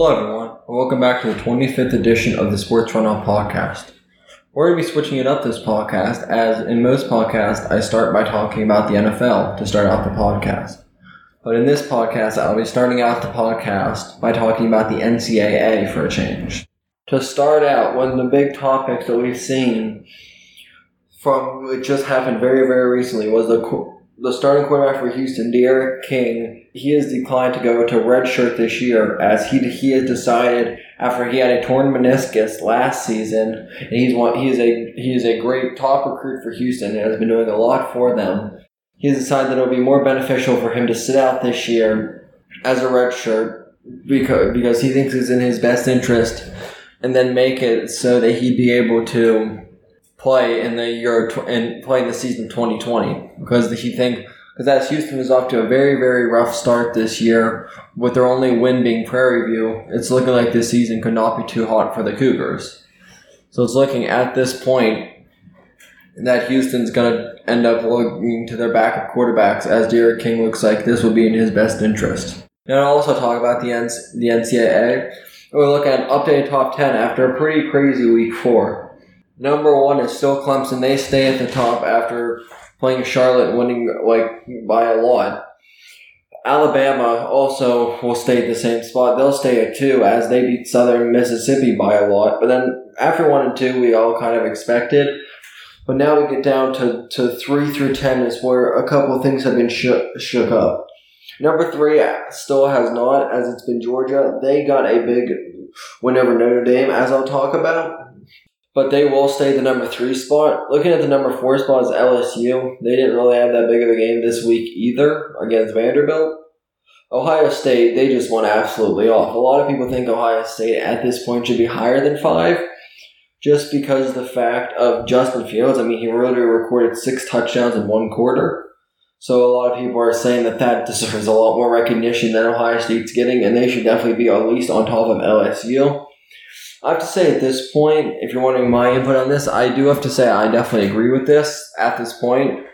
Hello, everyone, and welcome back to the 25th edition of the Sports Runoff Podcast. We're going to be switching it up this podcast, as in most podcasts, I start by talking about the NFL to start out the podcast. But in this podcast, I'll be starting out the podcast by talking about the NCAA for a change. To start out, one of the big topics that we've seen from it just happened very, very recently was the the starting quarterback for Houston, D'Eriq King, he has declined to go to redshirt this year as he he has decided after he had a torn meniscus last season, and he's one he is a he is a great top recruit for Houston and has been doing a lot for them. He has decided that it'll be more beneficial for him to sit out this year as a redshirt because because he thinks it's in his best interest, and then make it so that he'd be able to play in the year tw- and play in the season 2020 because he think because as Houston is off to a very very rough start this year with their only win being Prairie View, it's looking like this season could not be too hot for the Cougars. So it's looking at this point that Houston's going to end up looking to their backup quarterbacks as D'Eriq King looks like this will be in his best interest. And I'll also talk about the, N- the NCAA. We'll look at an updated top 10 after a pretty crazy week four. Number one is still Clemson. They stay at the top after playing Charlotte winning like by a lot. Alabama also will stay at the same spot. They'll stay at two as they beat Southern Mississippi by a lot. But then after one and two, we all kind of expected. But now we get down to, to three through ten is where a couple things have been shook, shook up. Number three uh, still has not, as it's been Georgia. They got a big win over Notre Dame, as I'll talk about but they will stay the number three spot. Looking at the number four spot is LSU. They didn't really have that big of a game this week either against Vanderbilt. Ohio State, they just went absolutely off. A lot of people think Ohio State at this point should be higher than five, just because the fact of Justin Fields. I mean, he really recorded six touchdowns in one quarter. So a lot of people are saying that that deserves a lot more recognition than Ohio State's getting, and they should definitely be at least on top of LSU. I have to say at this point, if you're wondering my input on this, I do have to say I definitely agree with this at this point.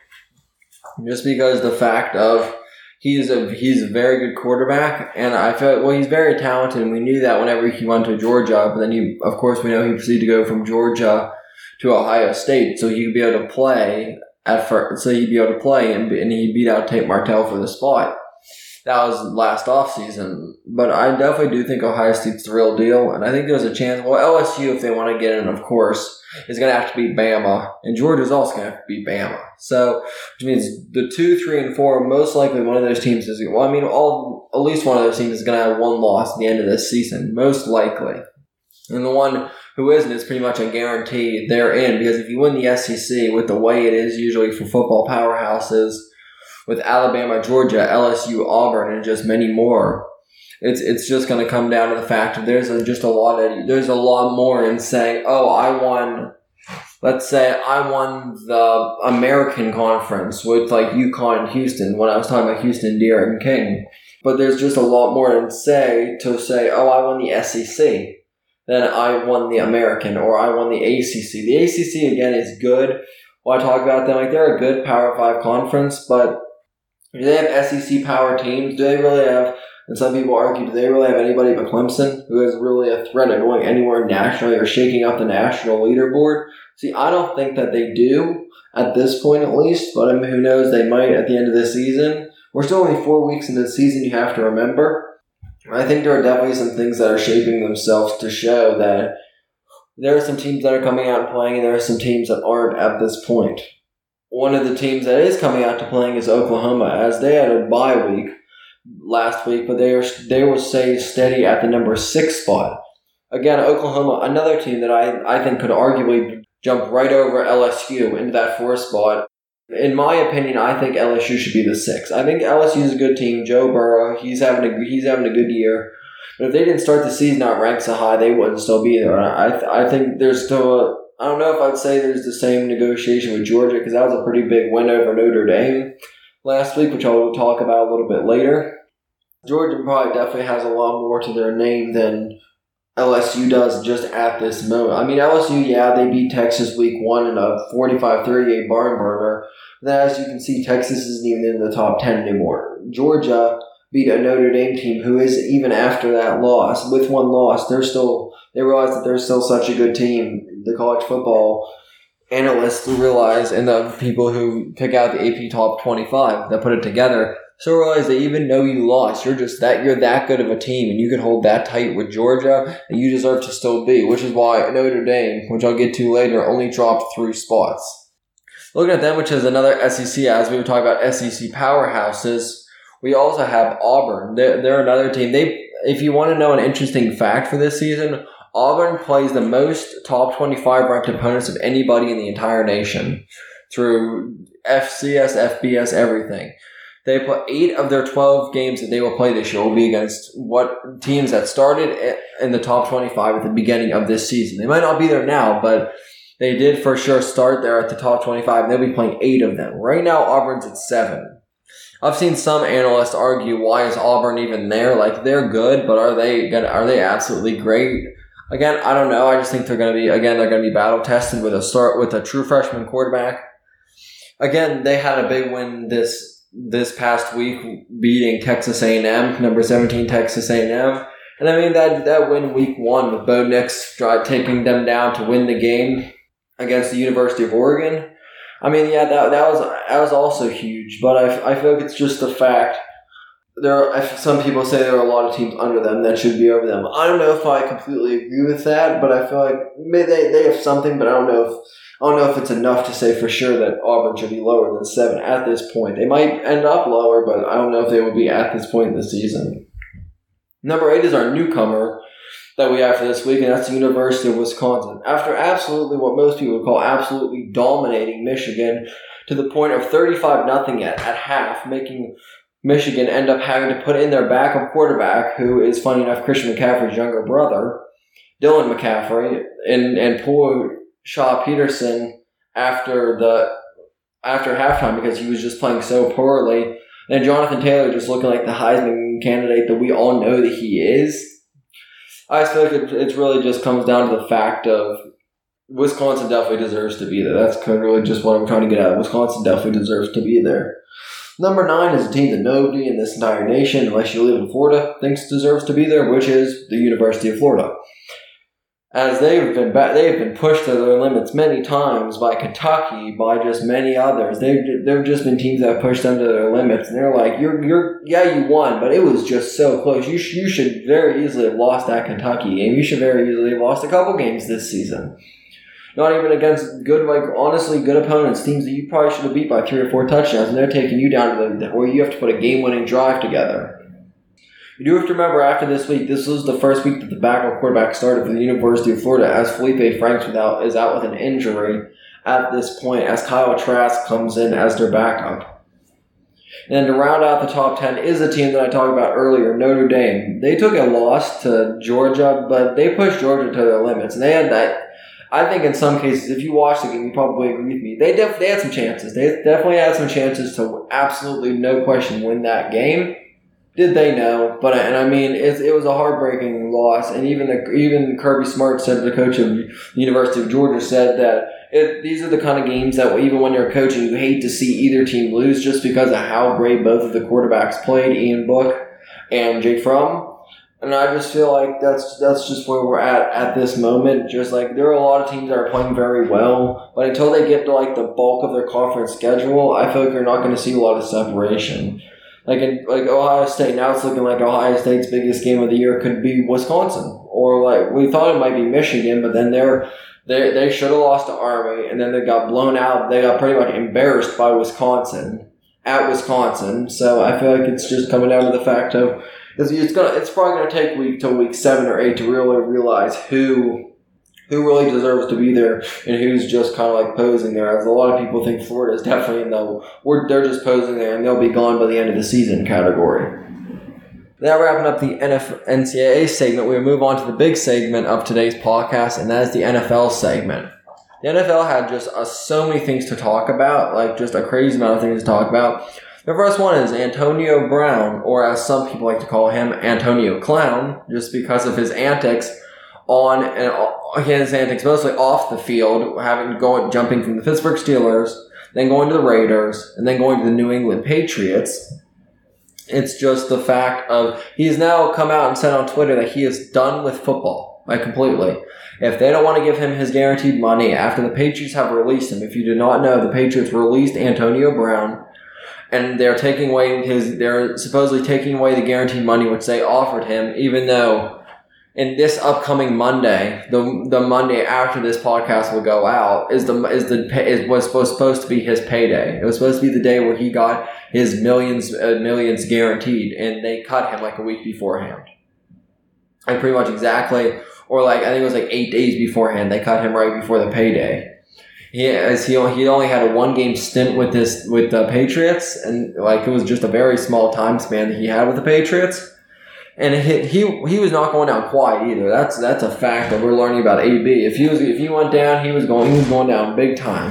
Just because the fact of he's a he's a very good quarterback, and I felt well he's very talented, and we knew that whenever he went to Georgia. But then he, of course, we know he proceeded to go from Georgia to Ohio State, so he would be able to play at first. So he'd be able to play, and, and he beat out Tate Martell for the spot that was last offseason. But I definitely do think Ohio State's the real deal. And I think there's a chance, well, LSU, if they want to get in, of course, is going to have to beat Bama. And Georgia's also going to have to beat Bama. So, which means the two, three, and four, most likely one of those teams is, well, I mean, all, at least one of those teams is going to have one loss at the end of this season, most likely. And the one who isn't is pretty much a guarantee they're in because if you win the SEC with the way it is usually for football powerhouses, with Alabama, Georgia, LSU, Auburn, and just many more. It's it's just going to come down to the fact that there's a, just a lot of there's a lot more in saying, oh, I won. Let's say I won the American Conference with like UConn and Houston when I was talking about Houston, D'Eriq King. But there's just a lot more in say to say, oh, I won the SEC then I won the American or I won the ACC. The ACC again is good. When I talk about them, like they're a good Power Five conference, but do they have SEC power teams? Do they really have, and some people argue, do they really have anybody but Clemson who is really a threat of going anywhere nationally or shaking up the national leaderboard? See, I don't think that they do at this point at least, but I mean, who knows, they might at the end of the season. We're still only four weeks into the season, you have to remember. I think there are definitely some things that are shaping themselves to show that there are some teams that are coming out and playing, and there are some teams that aren't at this point one of the teams that is coming out to playing is Oklahoma, as they had a bye week last week, but they are they will stay steady at the number six spot. Again, Oklahoma, another team that I, I think could arguably jump right over LSU into that four spot. In my opinion, I think LSU should be the six. I think LSU is a good team. Joe Burrow, he's having a he's having a good year. But if they didn't start the season out ranked so high, they wouldn't still be there. I I think there's still a, I don't know if I'd say there's the same negotiation with Georgia because that was a pretty big win over Notre Dame last week, which I'll talk about a little bit later. Georgia probably definitely has a lot more to their name than LSU does just at this moment. I mean, LSU, yeah, they beat Texas week one in a 45 38 barn burner. Then, as you can see, Texas isn't even in the top 10 anymore. Georgia, beat a Notre Dame team who is even after that loss with one loss, they're still they realize that they're still such a good team. The college football analysts realize, and the people who pick out the AP top twenty-five that put it together, so realize that even though you lost, you're just that you're that good of a team, and you can hold that tight with Georgia, and you deserve to still be. Which is why Notre Dame, which I'll get to later, only dropped three spots. Looking at them, which is another SEC, as we were talking about SEC powerhouses, we also have Auburn. They're, they're another team. They, if you want to know an interesting fact for this season, Auburn plays the most top 25 ranked opponents of anybody in the entire nation through FCS, FBS, everything. They play eight of their 12 games that they will play this year will be against what teams that started in the top 25 at the beginning of this season. They might not be there now, but they did for sure start there at the top 25, and they'll be playing eight of them. Right now, Auburn's at seven. I've seen some analysts argue why is Auburn even there? Like they're good, but are they gonna, are they absolutely great? Again, I don't know. I just think they're going to be again they're going to be battle tested with a start with a true freshman quarterback. Again, they had a big win this this past week beating Texas A&M, number 17 Texas A&M. And I mean that that win week one with Bo Nix taking them down to win the game against the University of Oregon. I mean, yeah, that, that was that was also huge, but I, I feel like it's just the fact there. Are, some people say there are a lot of teams under them that should be over them. I don't know if I completely agree with that, but I feel like maybe they, they have something, but I don't know if I don't know if it's enough to say for sure that Auburn should be lower than seven at this point. They might end up lower, but I don't know if they will be at this point in the season. Number eight is our newcomer that we have for this week, and that's the University of Wisconsin. After absolutely what most people would call absolutely dominating Michigan to the point of 35 nothing at, at half, making Michigan end up having to put in their backup quarterback, who is funny enough Christian McCaffrey's younger brother, Dylan McCaffrey, and and pull Shea Patterson after the after halftime because he was just playing so poorly. And Jonathan Taylor just looking like the Heisman candidate that we all know that he is. I feel like it, it really just comes down to the fact of Wisconsin definitely deserves to be there. That's kind of really just what I'm trying to get at. Wisconsin definitely deserves to be there. Number nine is a team that nobody in this entire nation, unless you live in Florida, thinks deserves to be there, which is the University of Florida as they've been they've been pushed to their limits many times by Kentucky, by just many others. They've they've just been teams that have pushed them to their limits, and they're like, "You're you're yeah, you won, but it was just so close. You sh- you should very easily have lost that Kentucky game. You should very easily have lost a couple games this season. Not even against good, like honestly good opponents, teams that you probably should have beat by three or four touchdowns, and they're taking you down to the or you have to put a game winning drive together." You do have to remember after this week, this was the first week that the backup quarterback started for the University of Florida as Felipe Franks without, is out with an injury at this point as Kyle Trask comes in as their backup. And to round out the top 10 is a team that I talked about earlier, Notre Dame. They took a loss to Georgia, but they pushed Georgia to their limits. And they had that. I think in some cases, if you watch the game, you probably agree with me. They, def- they had some chances. They definitely had some chances to absolutely, no question, win that game did they know? But and I mean, it, it was a heartbreaking loss. And even the even Kirby Smart said, the coach of the University of Georgia, said that it, these are the kind of games that even when you're coaching, you hate to see either team lose just because of how great both of the quarterbacks played, Ian Book and Jake Fromm. And I just feel like that's that's just where we're at at this moment. Just like there are a lot of teams that are playing very well, but until they get to like the bulk of their conference schedule, I feel like you're not going to see a lot of separation like in like Ohio State. Now it's looking like Ohio State's biggest game of the year could be Wisconsin, or like we thought it might be Michigan, but then they're they they should have lost to Army, and then they got blown out. They got pretty much embarrassed by Wisconsin at Wisconsin. So I feel like it's just coming down to the fact of it's, it's gonna it's probably gonna take week till week seven or eight to really realize who who really deserves to be there and who's just kind of like posing there. As a lot of people think Florida is definitely in the we're, they're just posing there and they'll be gone by the end of the season category. Now wrapping up the NF- NCAA segment, we move on to the big segment of today's podcast, and that is the NFL segment. The NFL had just uh, so many things to talk about, like just a crazy amount of things to talk about. The first one is Antonio Brown, or as some people like to call him, Antonio Clown, just because of his antics on and his antics mostly off the field, having going jumping from the Pittsburgh Steelers, then going to the Raiders, and then going to the New England Patriots. It's just the fact of he's now come out and said on Twitter that he is done with football, like completely. If they don't want to give him his guaranteed money after the Patriots have released him, if you do not know, the Patriots released Antonio Brown and they're taking away his they're supposedly taking away the guaranteed money which they offered him, even though in this upcoming Monday, the the Monday after this podcast will go out, is the is the is was supposed to be his payday. It was supposed to be the day where he got his millions uh, millions guaranteed, and they cut him like a week beforehand. And pretty much exactly, or like I think it was like eight days beforehand, they cut him right before the payday. He as he he only had a one game stint with this with the Patriots, and like it was just a very small time span that he had with the Patriots and he, he he was not going down quiet either. That's that's a fact that we're learning about AB. If he was if he went down, he was going he was going down big time.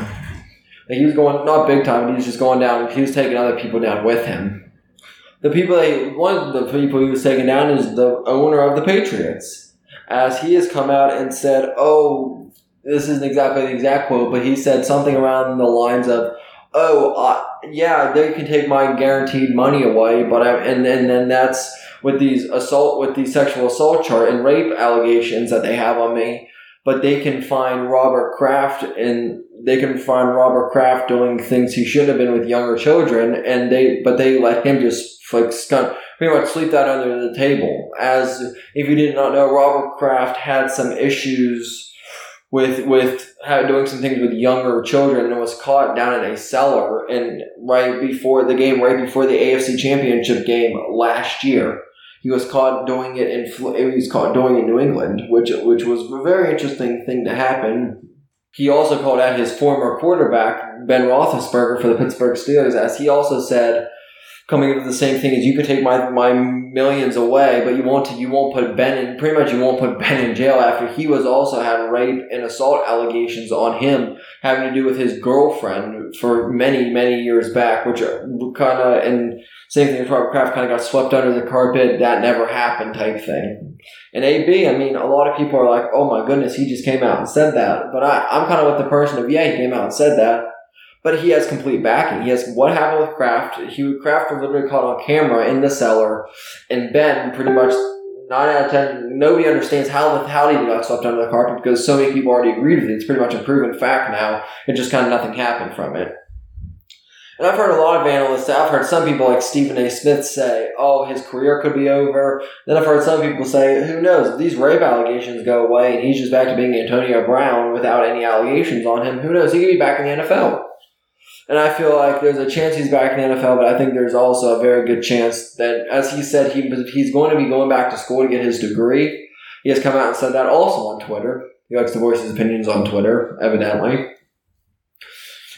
Like he was going not big time, he was just going down. He was taking other people down with him. The people that one of the people he was taking down is the owner of the Patriots, as he has come out and said, "Oh, this isn't exactly the exact quote, but he said something around the lines of." Oh, uh, yeah, they can take my guaranteed money away, but I, and and then that's with these assault with these sexual assault charge and rape allegations that they have on me but they can find Robert Kraft and they can find Robert Kraft doing things he shouldn't have been with younger children, and they but they let him just like stunt, pretty much sleep that under the table. As if you did not know, Robert Kraft had some issues with with doing some things with younger children and was caught down in a cellar and right before the game, right before the AFC Championship game last year he was caught doing it in he was caught doing it in New England, which which was a very interesting thing to happen. He also called out his former quarterback Ben Roethlisberger for the Pittsburgh Steelers, as he also said, coming up with the same thing as you could take my my millions away, but you won't you won't put Ben in pretty much you won't put Ben in jail after he was also had rape and assault allegations on him having to do with his girlfriend for many many years back, which kind of and same thing as Robert Kraft kind of got swept under the carpet, that never happened type thing. And AB, I mean, a lot of people are like, oh my goodness, he just came out and said that. But I, I'm kind of with the person of, yeah, he came out and said that. But he has complete backing. He has what happened with Kraft. He Kraft was literally caught on camera in the cellar, and Ben pretty much nine out of ten. Nobody understands how the how he got swept under the carpet because so many people already agreed with it. It's pretty much a proven fact now. It just kind of nothing happened from it. And I've heard a lot of analysts, I've heard some people like Stephen A. Smith say, oh, his career could be over. Then I've heard some people say, who knows, if these rape allegations go away and he's just back to being Antonio Brown without any allegations on him, who knows, he could be back in the NFL. And I feel like there's a chance he's back in the NFL, but I think there's also a very good chance that, as he said, he he's going to be going back to school to get his degree. He has come out and said that also on Twitter. He likes to voice his opinions on Twitter, evidently.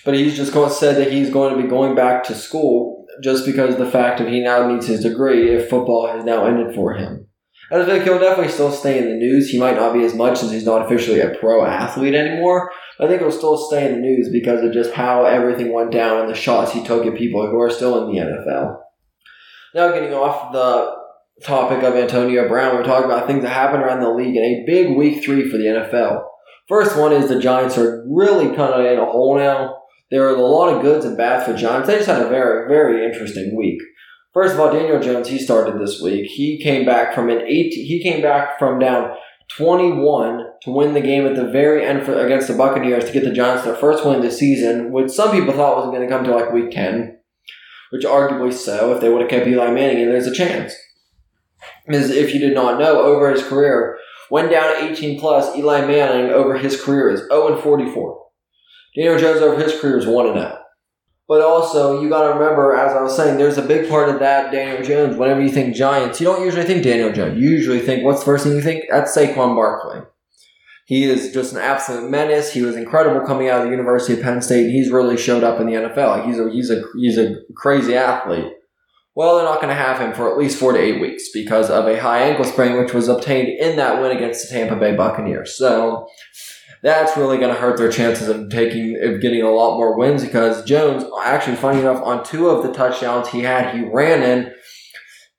But he's just going, said that he's going to be going back to school just because the fact that he now needs his degree if football has now ended for him. I think he'll definitely still stay in the news. He might not be as much since he's not officially a pro athlete anymore. I think it'll still stay in the news because of just how everything went down and the shots he took at people who are still in the NFL. Now, getting off the topic of Antonio Brown, we're talking about things that happened around the league in a big week three for the NFL. First one is the Giants are really kind of in a hole now. There are a lot of goods and bads for Giants. They just had a very, very interesting week. First of all, Daniel Jones, he started this week. He came back from an eight. He came back from down 21 to win the game at the very end for, against the Buccaneers to get the Giants their first win this season, which some people thought wasn't going to come to like week 10, which arguably so. If they would have kept Eli Manning and there's a chance. Because if you did not know, over his career, went down 18 plus, Eli Manning over his career is 0 and 44. Daniel Jones over his career is 1 0. But also, you got to remember, as I was saying, there's a big part of that Daniel Jones. Whenever you think Giants, you don't usually think Daniel Jones. You usually think, what's the first thing you think? That's Saquon Barkley. He is just an absolute menace. He was incredible coming out of the University of Penn State. He's really showed up in the NFL. He's a he's a he's a crazy athlete. Well, they're not going to have him for at least four to eight weeks because of a high ankle sprain, which was obtained in that win against the Tampa Bay Buccaneers. So that's really going to hurt their chances of taking of getting a lot more wins because Jones, actually, funny enough, on two of the touchdowns he had, he ran in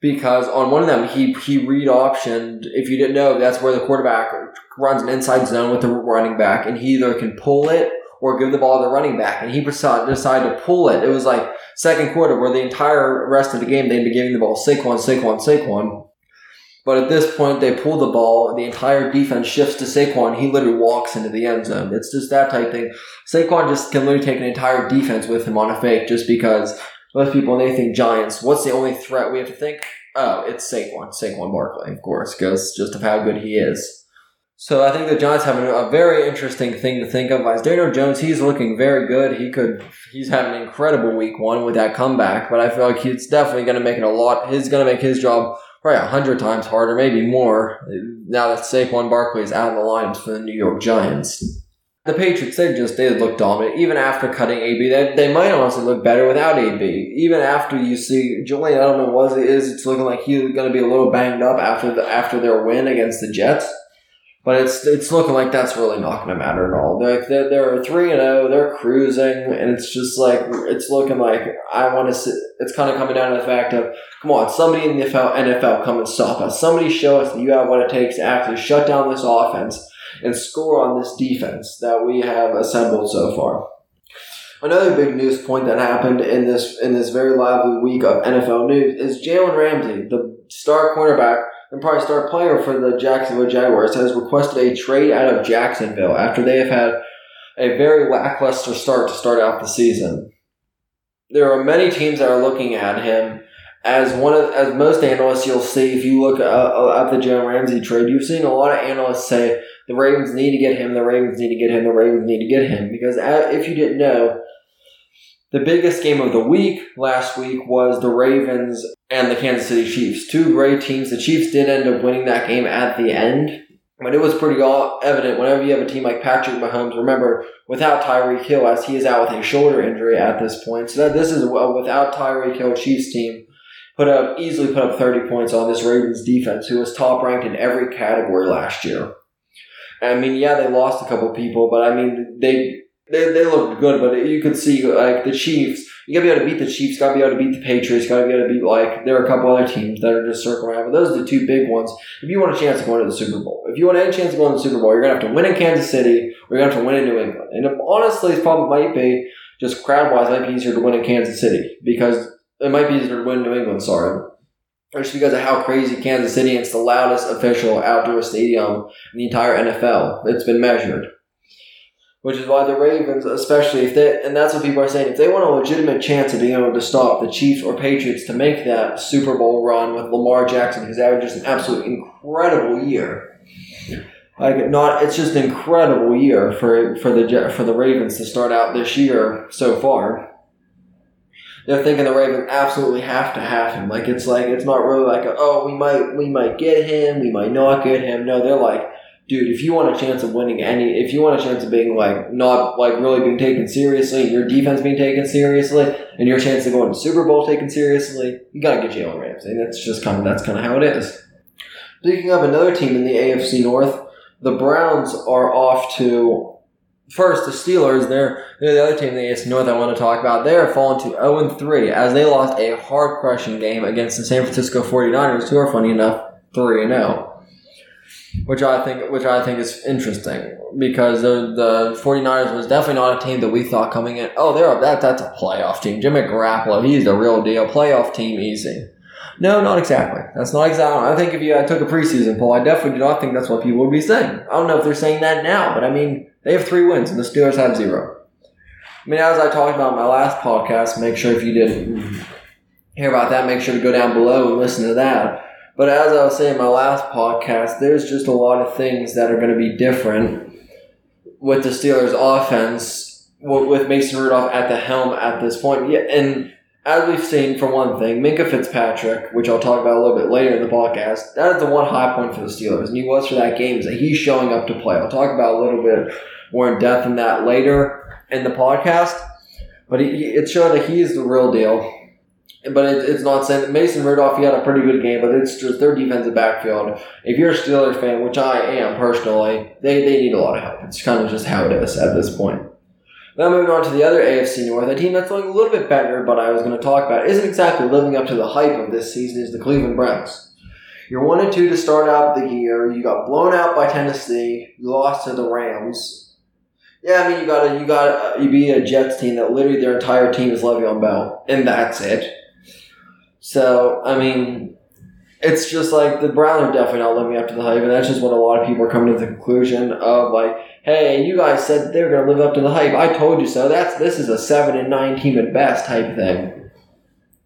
because on one of them he he read optioned. If you didn't know, that's where the quarterback runs an inside zone with the running back, and he either can pull it or give the ball to the running back, and he decided to pull it. It was like second quarter where the entire rest of the game they'd be giving the ball Saquon, Saquon, Saquon. But at this point, they pull the ball. The entire defense shifts to Saquon. He literally walks into the end zone. It's just that type thing. Saquon just can literally take an entire defense with him on a fake just because most people, when they think Giants, what's the only threat we have to think? Oh, it's Saquon. Saquon Barkley, of course, because just of how good he is. So I think the Giants have a very interesting thing to think of. As Daniel Jones, he's looking very good. He could, he's having an incredible week one with that comeback, but I feel like he's definitely going to make it a lot. He's going to make his job probably a hundred times harder, maybe more, now that Saquon Barkley is out of the lineups for the New York Giants. The Patriots, they just they look dominant. Even after cutting AB, they, they might honestly look better without AB. Even after you see Julian Edelman was it is, it's looking like he's going to be a little banged up after the after their win against the Jets. But it's it's looking like that's really not going to matter at all. They're they're, they're three and zero. They're cruising, and it's just like it's looking like I want to. It's kind of coming down to the fact of come on, somebody in the NFL, NFL come and stop us. Somebody show us that you have what it takes to actually shut down this offense and score on this defense that we have assembled so far. Another big news point that happened in this in this very lively week of NFL news is Jalen Ramsey, the star cornerback and probably star player for the Jacksonville Jaguars, has requested a trade out of Jacksonville after they have had a very lackluster start to start out the season. There are many teams that are looking at him as one of as most analysts you'll see if you look uh, uh, at the Jalen Ramsey trade. You've seen a lot of analysts say the Ravens need to get him, the Ravens need to get him, the Ravens need to get him because uh, if you didn't know, the biggest game of the week last week was the Ravens and the Kansas City Chiefs. Two great teams. The Chiefs did end up winning that game at the end, but it was pretty all evident whenever you have a team like Patrick Mahomes. Remember, without Tyreek Hill, as he is out with a shoulder injury at this point, so that this is a without Tyreek Hill Chiefs team put up easily put up thirty points on this Ravens defense, who was top ranked in every category last year. I mean, yeah, they lost a couple people, but I mean, they they, they looked good, but you could see like the Chiefs. You gotta be able to beat the Chiefs. Gotta be able to beat the Patriots. Gotta be able to beat like there are a couple other teams that are just circling around. But those are the two big ones. If you want a chance of going to the Super Bowl, if you want any chance of going to the Super Bowl, you're gonna have to win in Kansas City or you're gonna have to win in New England. And honestly, it probably might be just crowd wise, it might be easier to win in Kansas City because it might be easier to win in New England. Sorry. Just because of how crazy Kansas City, is, it's the loudest official outdoor stadium in the entire NFL. It's been measured which is why the Ravens, especially if they, and that's what people are saying, if they want a legitimate chance of being able to stop the Chiefs or Patriots to make that Super Bowl run with Lamar Jackson, that was just an absolute incredible year. Like not, it's just an incredible year for for the for the Ravens to start out this year so far. They're thinking the Ravens absolutely have to have him. Like it's like it's not really like a, oh we might we might get him, we might not get him. No, they're like dude, if you want a chance of winning any, if you want a chance of being like not like really being taken seriously, your defense being taken seriously, and your chance of going to Super Bowl taken seriously, you gotta get Jalen Ramsey. That's just kind of that's kind of how it is. Speaking of another team in the AFC North, the Browns are off to. First, the Steelers, they're, they're the other team in the AFC North I want to talk about. They are falling to 0 3 as they lost a hard crushing game against the San Francisco 49ers, who are, funny enough, 3 0 which I think which I think is interesting because the the 49ers was definitely not a team that we thought coming in. Oh, they're that that's a playoff team. Jimmy Garoppolo, he's the real deal. Playoff team, easy. No, not exactly. That's not exactly. I think if you I took a preseason poll, I definitely do not think that's what people would be saying. I don't know if they're saying that now, but I mean they have three wins and the Steelers have zero. I mean, as I talked about in my last podcast, make sure if you didn't hear about that, make sure to go down below and listen to that. But as I was saying in my last podcast, there's just a lot of things that are going to be different with the Steelers' offense with Mason Rudolph at the helm at this point. Yeah, and as we've seen, for one thing, Minkah Fitzpatrick, which I'll talk about a little bit later in the podcast, that is the one high point for the Steelers, and he was for that game, is that he's showing up to play. I'll talk about a little bit more in depth in that later in the podcast, but he, it's showing that he is the real deal but it, it's not saying Mason Rudolph, he had a pretty good game, but it's just their defensive backfield. If you're a Steelers fan, which I am personally, they, they need a lot of help. It's kind of just how it is at this point. Now moving on to the other AFC North, a team that's looking a little bit better, but I was going to talk about isn't exactly living up to the hype of this season is the Cleveland Browns. You're one and two to start out the year. You got blown out by Tennessee. You lost to the Rams Yeah, I mean you gotta you gotta uh, you be a Jets team that literally their entire team is Le'Veon Bell, and that's it. So I mean, it's just like the Browns are definitely not living up to the hype, and that's just what a lot of people are coming to the conclusion of like, hey, you guys said they're gonna live up to the hype. I told you so. That's this is a seven and nine team at best type thing.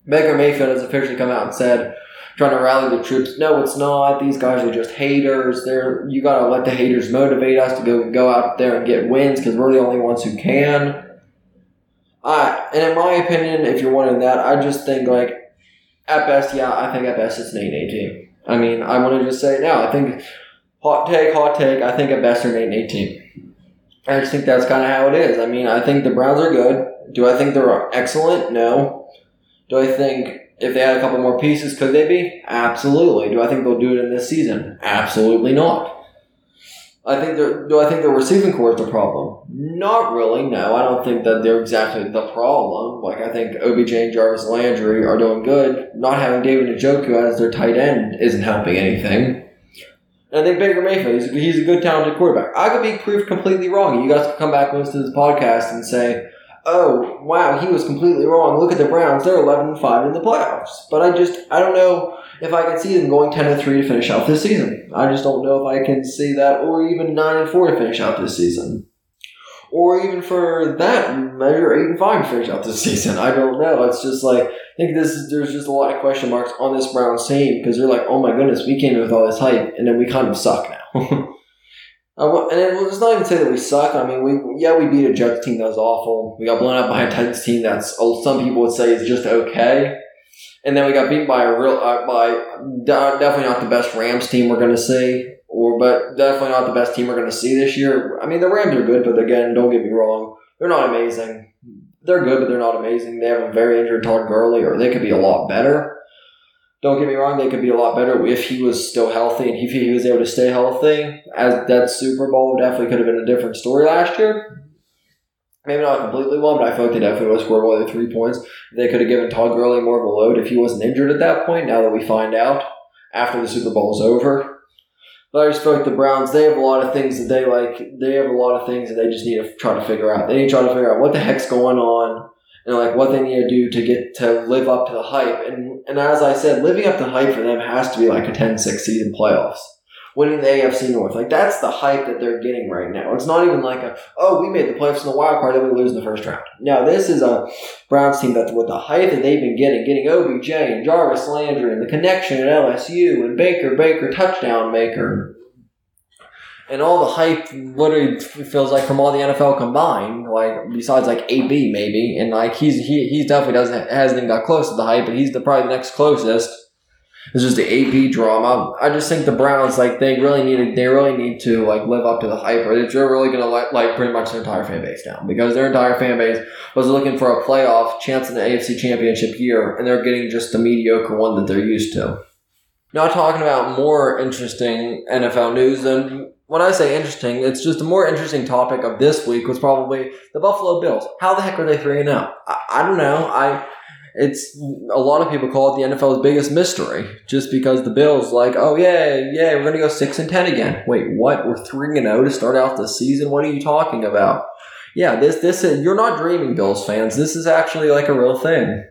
Baker Mayfield has officially come out and said trying to rally the troops. No, it's not. These guys are just haters. They're you gotta let the haters motivate us to go go out there and get wins because we're the only ones who can. I and in my opinion, if you're wanting that, I just think like at best, yeah, I think at best it's an eight eight team. I mean, I want to just say now. I think hot take, hot take. I think at best they're an eight eight team. I just think that's kind of how it is. I mean, I think the Browns are good. Do I think they're excellent? No. Do I think if they had a couple more pieces, could they be? Absolutely. Do I think they'll do it in this season? Absolutely not. I think they're, do I think the receiving corps is the problem? Not really. No, I don't think that they're exactly the problem. Like I think OBJ and Jarvis Landry are doing good. Not having David Njoku as their tight end isn't helping anything. And I think Baker Mayfield, he's, he's a good, talented quarterback. I could be proved completely wrong. You guys can come back and listen to this podcast and say, oh, wow, he was completely wrong. Look at the Browns. They're 11 5 in the playoffs. But I just, I don't know if I can see them going 10 and 3 to finish out this season. I just don't know if I can see that, or even 9 and 4 to finish out this season. Or even for that measure, 8 and 5 to finish out this season. I don't know. It's just like, I think this is, there's just a lot of question marks on this Browns team because they're like, oh my goodness, we came in with all this hype, and then we kind of suck now. And it, let's not even say that we suck. I mean, we yeah we beat a Jets team that was awful. We got blown out by a Titans team that's oh, some people would say is just okay. And then we got beaten by a real uh, by definitely not the best Rams team we're going to see, or but definitely not the best team we're going to see this year. I mean, the Rams are good, but again, don't get me wrong, they're not amazing. They're good, but they're not amazing. They have a very injured Todd Gurley, or they could be a lot better. Don't get me wrong; they could be a lot better if he was still healthy and if he was able to stay healthy. As that Super Bowl definitely could have been a different story last year. Maybe not completely one, but I feel like they definitely would have scored more than three points. They could have given Todd Gurley more of a load if he wasn't injured at that point. Now that we find out after the Super Bowl is over. But I just feel like the Browns, they have a lot of things that they like. They have a lot of things that they just need to try to figure out. They need to try to figure out what the heck's going on and like what they need to do to get to live up to the hype. And and as I said, living up to the hype for them has to be like a 10-6 season playoffs. Winning the AFC North. Like that's the hype that they're getting right now. It's not even like a oh, we made the playoffs in the wild card, then we lose in the first round. No, this is a Browns team that's with the hype that they've been getting, getting OBJ and Jarvis Landry and the connection at LSU and Baker Baker touchdown maker and all the hype literally feels like from all the NFL combined, like besides like AB maybe, and like he's he he definitely doesn't hasn't even got close to the hype, but he's the probably the next closest. It's just the AB drama. I just think the Browns like they really need to, they really need to like live up to the hype, or they're really gonna let like pretty much their entire fan base down because their entire fan base was looking for a playoff chance in the AFC Championship year, and they're getting just the mediocre one that they're used to. Now talking about more interesting NFL news than when I say interesting, it's just a more interesting topic of this week was probably the Buffalo Bills. How the heck are they three and zero? I, I don't know. I it's a lot of people call it the NFL's biggest mystery, just because the Bills like, oh yeah, yeah, we're gonna go six and ten again. Wait, what? We're three and zero to start out the season. What are you talking about? Yeah, this this is you're not dreaming, Bills fans. This is actually like a real thing.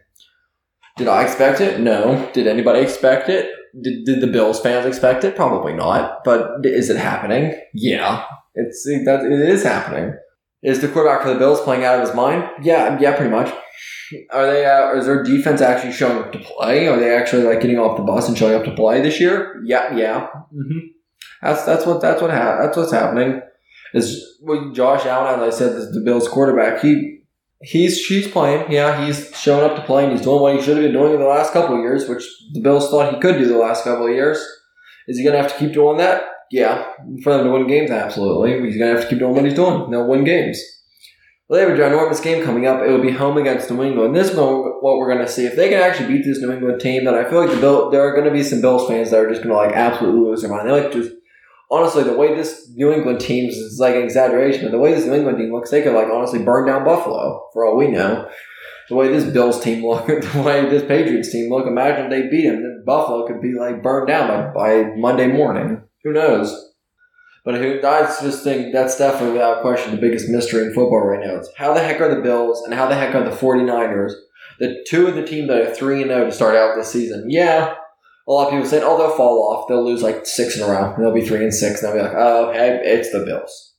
Did I expect it? No. Did anybody expect it? Did, did the Bills fans expect it? Probably not. But is it happening? Yeah, it's that it is happening. Is the quarterback for the Bills playing out of his mind? Yeah, yeah, pretty much. Are they? Uh, is their defense actually showing up to play? Are they actually like getting off the bus and showing up to play this year? Yeah, yeah. Mm-hmm. That's that's what that's what ha- that's what's happening. Is well, Josh Allen, as I said, is the Bills quarterback. He he's she's playing. Yeah, he's showing up to play and he's doing what he should have been doing in the last couple of years, which the Bills thought he could do the last couple of years. Is he going to have to keep doing that? Yeah, for them to win games, absolutely. He's going to have to keep doing what he's doing. They'll win games. Well, they have a ginormous game coming up. It will be home against New England. This is what we're going to see. If they can actually beat this New England team, then I feel like the Bill, there are going to be some Bills fans that are just going to like absolutely lose their mind. They like just honestly, the way this New England team is like an exaggeration, but the way this New England team looks, they could like honestly burn down Buffalo for all we know. The way this Bills team look, the way this Patriots team look, imagine they beat them. Then Buffalo could be like burned down by, by Monday morning. Who knows? But who I just think that's definitely without question the biggest mystery in football right now. Is how the heck are the Bills and how the heck are the 49ers, the two of the teams that are 3 and 0 to start out this season? Yeah, a lot of people said, oh, they'll fall off. They'll lose like six in a row. And they'll be 3 and 6. And they'll be like, oh, hey, it's the Bills.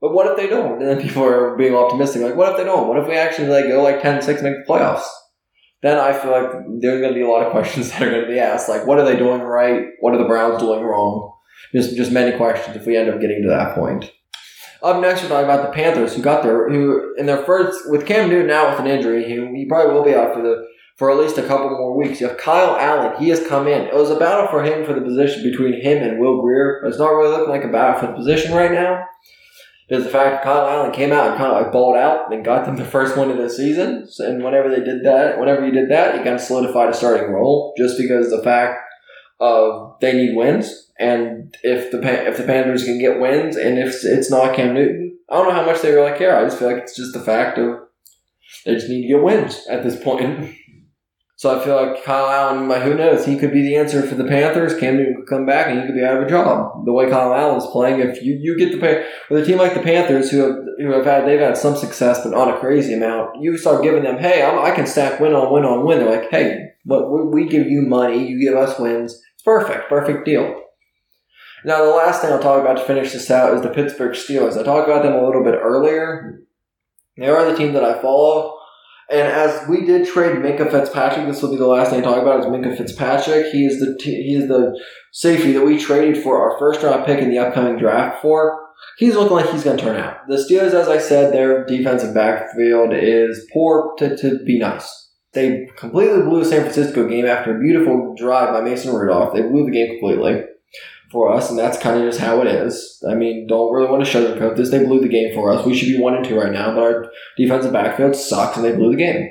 But what if they don't? And then people are being optimistic. Like, what if they don't? What if we actually like go like 10 6 and make the playoffs? Then I feel like there's going to be a lot of questions that are going to be asked. Like, what are they doing right? What are the Browns doing wrong? Just, just many questions if we end up getting to that point. Up next, we're talking about the Panthers, who got their who in their first with Cam Newton out with an injury, he, he probably will be out for the for at least a couple more weeks. You have Kyle Allen, he has come in. It was a battle for him for the position between him and Will Grier, but it's not really looking like a battle for the position right now. Because the fact Kyle Allen came out and kind of like balled out and got them the first win of the season. And whenever they did that, whenever he did that, he kind of solidified a starting role just because the fact of they need wins. And if the if the Panthers can get wins, and if it's not Cam Newton, I don't know how much they really care. I just feel like it's just the fact of they just need to get wins at this point. So I feel like Kyle Allen, who knows, he could be the answer for the Panthers. Cam Newton could come back and he could be out of a job. The way Kyle Allen's playing, if you, you get the with a team like the Panthers, who have who have had they've had some success, but not a crazy amount, you start giving them, hey, I'm, i can stack win on win on win. They're like, hey, but we give you money, you give us wins. Perfect, perfect deal. Now the last thing I'll talk about to finish this out is the Pittsburgh Steelers. I talked about them a little bit earlier. They are the team that I follow. And as we did trade Minkah Fitzpatrick, this will be the last thing I talk about is Minkah Fitzpatrick. He is the t- he is the safety that we traded for our first round pick in the upcoming draft for. He's looking like he's going to turn out. The Steelers, as I said, their defensive backfield is poor to, to be nice. They completely blew the San Francisco game after a beautiful drive by Mason Rudolph. They blew the game completely for us, and that's kind of just how it is. I mean, don't really want to sugarcoat this. They blew the game for us. We should be one and two right now, but our defensive backfield sucks, and they blew the game.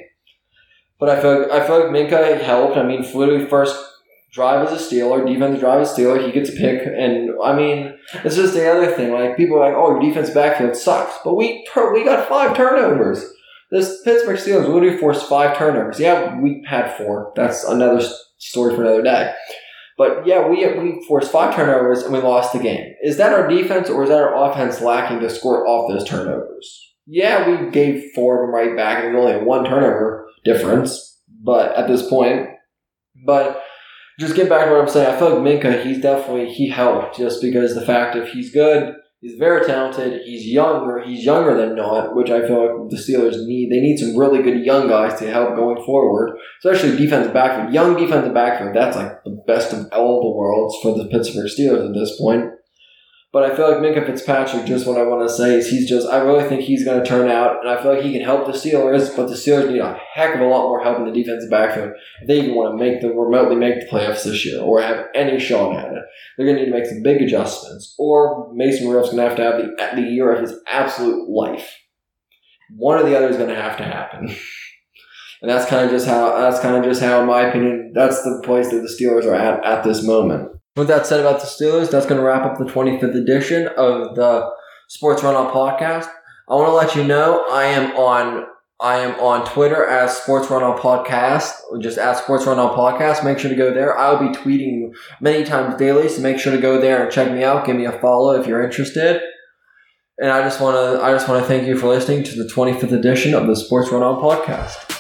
But I feel like, I feel like Minkah helped. I mean, literally first drive as a Steeler, defense drive as a Steeler, he gets a pick, and I mean, it's just the other thing. Like people are like, oh, your defense backfield sucks, but we we got five turnovers. This Pittsburgh Steelers literally forced five turnovers. Yeah, we had four. That's another story for another day. But yeah, we we forced five turnovers and we lost the game. Is that our defense or is that our offense lacking to score off those turnovers? Yeah, we gave four of them right back and there's only one turnover difference. But at this point, but just get back to what I'm saying. I feel like Minkah, he's definitely he helped just because the fact if he's good, He's very talented. He's younger. He's younger than not, which I feel like the Steelers need. They need some really good young guys to help going forward, especially defensive backfield. Young defensive backfield. That's like the best of all the worlds for the Pittsburgh Steelers at this point. But I feel like Minkah Fitzpatrick, just what I want to say is he's just, I really think he's going to turn out, and I feel like he can help the Steelers, but the Steelers need a heck of a lot more help in the defensive backfield if they even want to make the, remotely make the playoffs this year or have any shot at it. They're going to need to make some big adjustments, or Mason Rudolph's going to have to have the, the year of his absolute life. One or the other is going to have to happen. And that's kind of just how, that's kind of just how, in my opinion, that's the place that the Steelers are at at this moment. With that said about the Steelers, that's going to wrap up the 25th edition of the Sports Runoff podcast. I want to let you know I am on I am on Twitter as Sports Runoff Podcast. Just at Sports Runoff Podcast. Make sure to go there. I'll be tweeting many times daily, so make sure to go there and check me out. Give me a follow if you're interested. And I just want to I just want to thank you for listening to the 25th edition of the Sports Runoff Podcast.